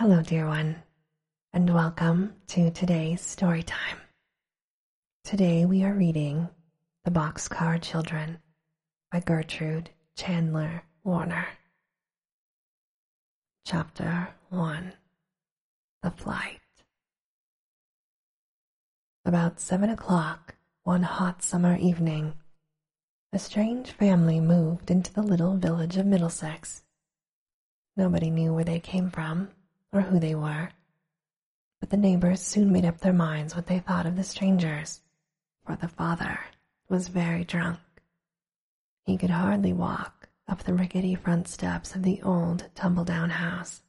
Hello, dear one, and welcome to today's story time. Today we are reading The Boxcar Children by Gertrude Chandler Warner. Chapter 1 The Flight. About seven o'clock one hot summer evening, a strange family moved into the little village of Middlesex. Nobody knew where they came from or who they were, but the neighbors soon made up their minds what they thought of the strangers, for the father was very drunk. He could hardly walk up the rickety front steps of the old tumble down house,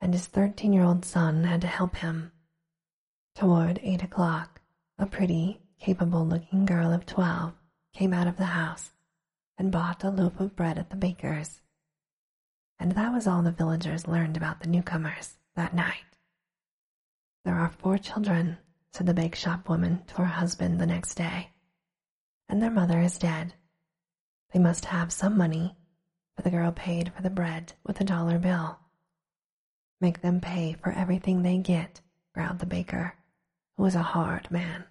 and his thirteen year old son had to help him. Toward eight o'clock, a pretty, capable looking girl of twelve came out of the house and bought a loaf of bread at the baker's. And that was all the villagers learned about the newcomers that night. There are four children, said the bake shop woman to her husband the next day, and their mother is dead. They must have some money, for the girl paid for the bread with a dollar bill. Make them pay for everything they get, growled the baker, who was a hard man.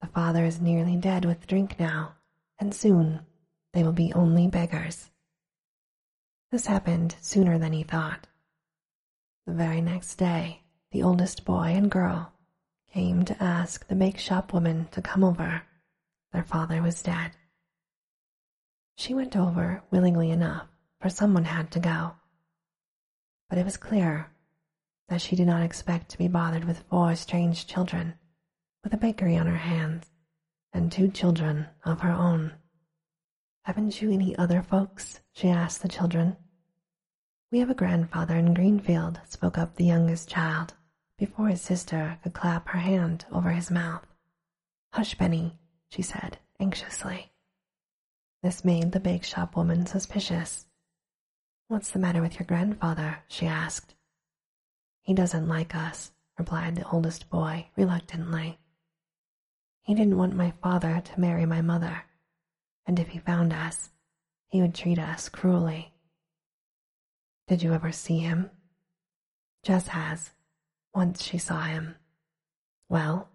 The father is nearly dead with drink now, and soon they will be only beggars. This happened sooner than he thought. The very next day, the oldest boy and girl came to ask the bake shop woman to come over. Their father was dead. She went over willingly enough, for someone had to go. But it was clear that she did not expect to be bothered with four strange children with a bakery on her hands and two children of her own. Haven't you any other folks? she asked the children. We have a grandfather in Greenfield, spoke up the youngest child, before his sister could clap her hand over his mouth. Hush, Benny, she said anxiously. This made the bake shop woman suspicious. What's the matter with your grandfather? she asked. He doesn't like us, replied the oldest boy reluctantly. He didn't want my father to marry my mother, and if he found us, he would treat us cruelly. Did you ever see him? Jess has. Once she saw him. Well,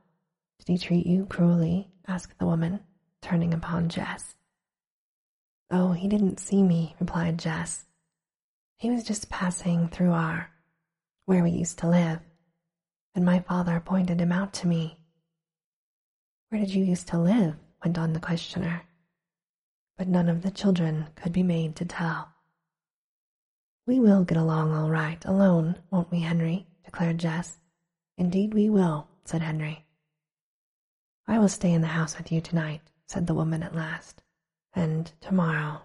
did he treat you cruelly? asked the woman, turning upon Jess. Oh, he didn't see me, replied Jess. He was just passing through our, where we used to live, and my father pointed him out to me. Where did you used to live? went on the questioner. But none of the children could be made to tell. We will get along all right alone, won't we, Henry? declared Jess. Indeed, we will, said Henry. I will stay in the house with you tonight, said the woman at last, and tomorrow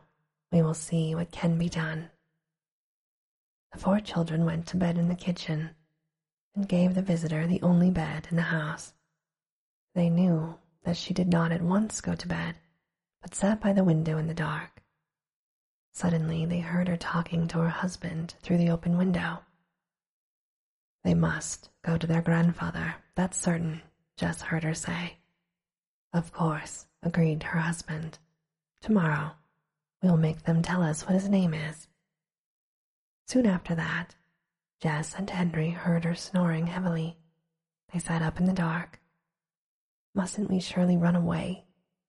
we will see what can be done. The four children went to bed in the kitchen and gave the visitor the only bed in the house. They knew that she did not at once go to bed, but sat by the window in the dark. Suddenly they heard her talking to her husband through the open window. They must go to their grandfather, that's certain, Jess heard her say. Of course, agreed her husband. Tomorrow we'll make them tell us what his name is. Soon after that, Jess and Henry heard her snoring heavily. They sat up in the dark Mustn't we surely run away?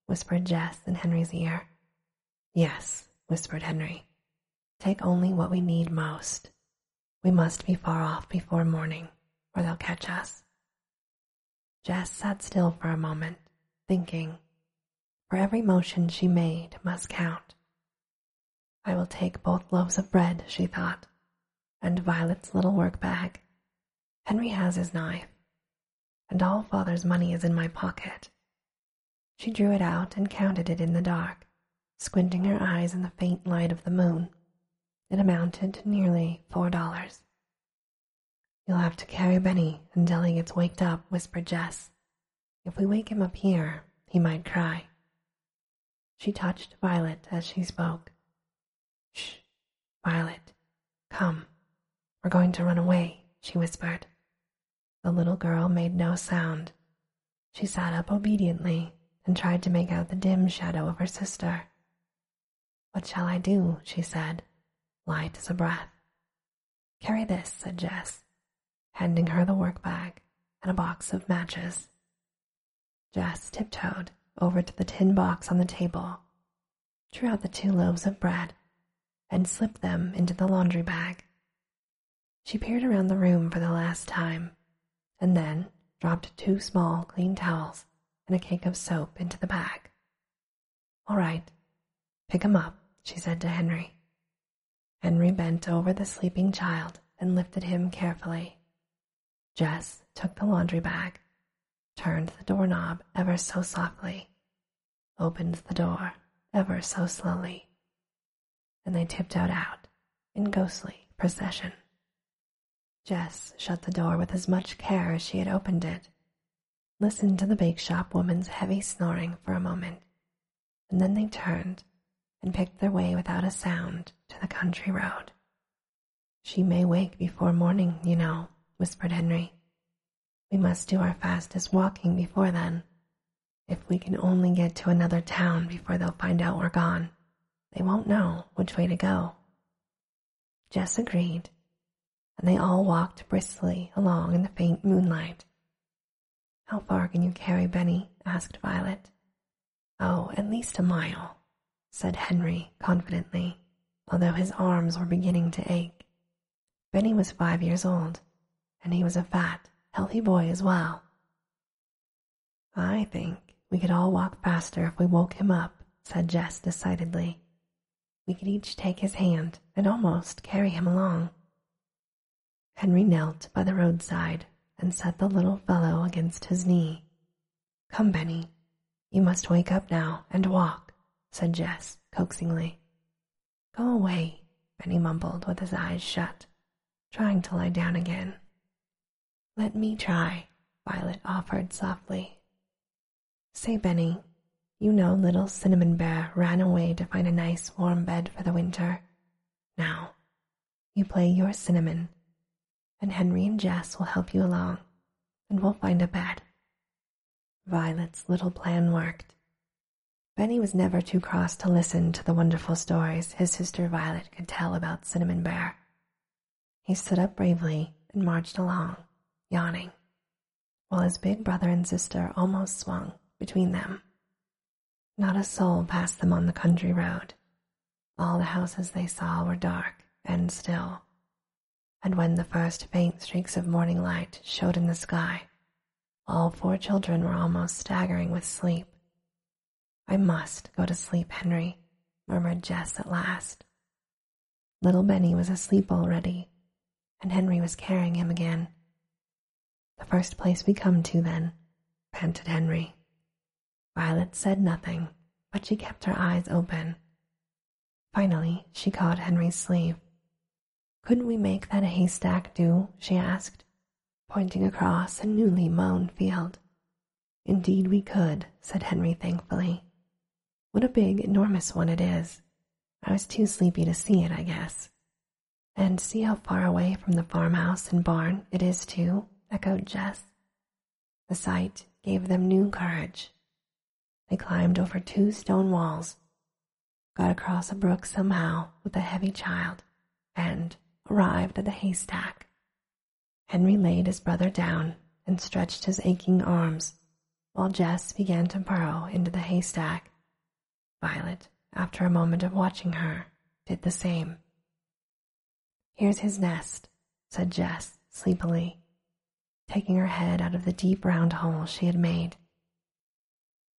whispered Jess in Henry's ear. Yes, whispered Henry. Take only what we need most. We must be far off before morning, or they'll catch us. Jess sat still for a moment, thinking, for every motion she made must count. I will take both loaves of bread, she thought, and Violet's little work bag. Henry has his knife and all father's money is in my pocket. She drew it out and counted it in the dark, squinting her eyes in the faint light of the moon. It amounted to nearly four dollars. You'll have to carry Benny until he gets waked up, whispered Jess. If we wake him up here, he might cry. She touched Violet as she spoke. Shh, Violet, come. We're going to run away, she whispered. The little girl made no sound. She sat up obediently and tried to make out the dim shadow of her sister. What shall I do? she said, light as a breath. Carry this, said Jess. handing her the work bag and a box of matches. Jess tiptoed over to the tin box on the table, drew out the two loaves of bread, and slipped them into the laundry bag. She peered around the room for the last time, and then dropped two small clean towels and a cake of soap into the bag. All right, pick him up, she said to Henry. Henry bent over the sleeping child and lifted him carefully. Jess took the laundry bag, turned the doorknob ever so softly, opened the door ever so slowly, and they tiptoed out in ghostly procession. Jess shut the door with as much care as she had opened it, listened to the bake shop woman's heavy snoring for a moment, and then they turned and picked their way without a sound to the country road. She may wake before morning, you know, whispered Henry. We must do our fastest walking before then. If we can only get to another town before they'll find out we're gone, they won't know which way to go. Jess agreed, and they all walked briskly along in the faint moonlight. How far can you carry Benny? asked Violet. Oh, at least a mile, said Henry confidently, although his arms were beginning to ache. Benny was five years old, and he was a fat, healthy boy as well. I think we could all walk faster if we woke him up, said Jess decidedly. We could each take his hand and almost carry him along. Henry knelt by the roadside and set the little fellow against his knee. Come, Benny, you must wake up now and walk, said Jess coaxingly. Go away, Benny mumbled with his eyes shut, trying to lie down again. Let me try, Violet offered softly. Say, Benny, you know little Cinnamon Bear ran away to find a nice warm bed for the winter. Now, you play you're cinnamon, and Henry and Jess will help you along, and we'll find a bed. Violet's little plan worked. Benny was never too cross to listen to the wonderful stories his sister Violet could tell about Cinnamon Bear. He stood up bravely and marched along, yawning, while his big brother and sister almost swung between them. Not a soul passed them on the country road. All the houses they saw were dark and still, and when the first faint streaks of morning light showed in the sky, all four children were almost staggering with sleep. I must go to sleep, Henry, murmured Jess at last. Little Benny was asleep already, and Henry was carrying him again. The first place we come to, then, panted Henry. Violet said nothing, but she kept her eyes open. Finally, she caught Henry's sleeve. Couldn't we make that haystack do? she asked pointing across a newly mown field. Indeed, we could, said Henry thankfully. What a big, enormous one it is. I was too sleepy to see it, I guess. And see how far away from the farmhouse and barn it is, too, echoed Jess. The sight gave them new courage. They climbed over two stone walls, got across a brook somehow with a heavy child, and arrived at the haystack. Henry laid his brother down and stretched his aching arms, while Jess began to burrow into the haystack. Violet, after a moment of watching her, did the same. Here's his nest, said Jess sleepily, taking her head out of the deep round hole she had made.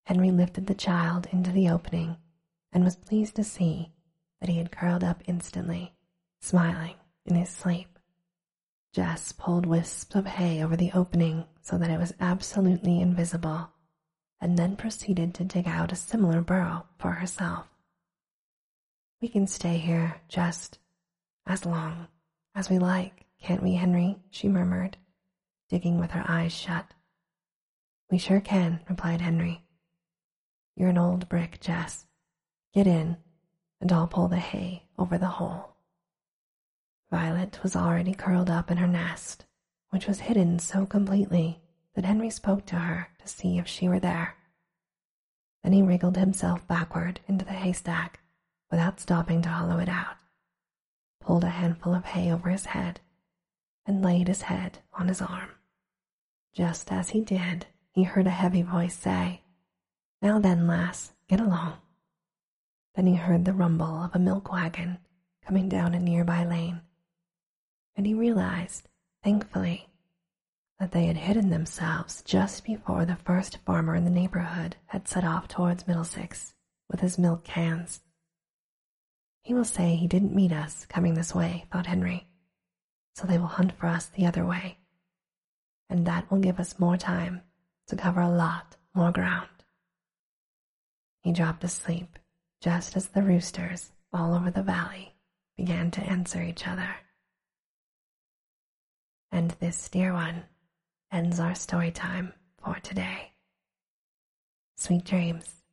Henry lifted the child into the opening and was pleased to see that he had curled up instantly, smiling in his sleep. Jess pulled wisps of hay over the opening so that it was absolutely invisible, and then proceeded to dig out a similar burrow for herself. We can stay here just as long as we like, can't we, Henry? she murmured, digging with her eyes shut. We sure can, replied Henry. You're an old brick, Jess. Get in, and I'll pull the hay over the hole. Violet was already curled up in her nest, which was hidden so completely that Henry spoke to her to see if she were there. Then he wriggled himself backward into the haystack without stopping to hollow it out, pulled a handful of hay over his head, and laid his head on his arm. Just as he did, he heard a heavy voice say, Now then, lass, get along. Then he heard the rumble of a milk wagon coming down a nearby lane, and he realized, thankfully, that they had hidden themselves just before the first farmer in the neighborhood had set off towards Middlesex with his milk cans. He will say he didn't meet us coming this way, thought Henry, so they will hunt for us the other way, and that will give us more time to cover a lot more ground. He dropped asleep just as the roosters all over the valley began to answer each other. And this, dear one, ends our story time for today. Sweet dreams.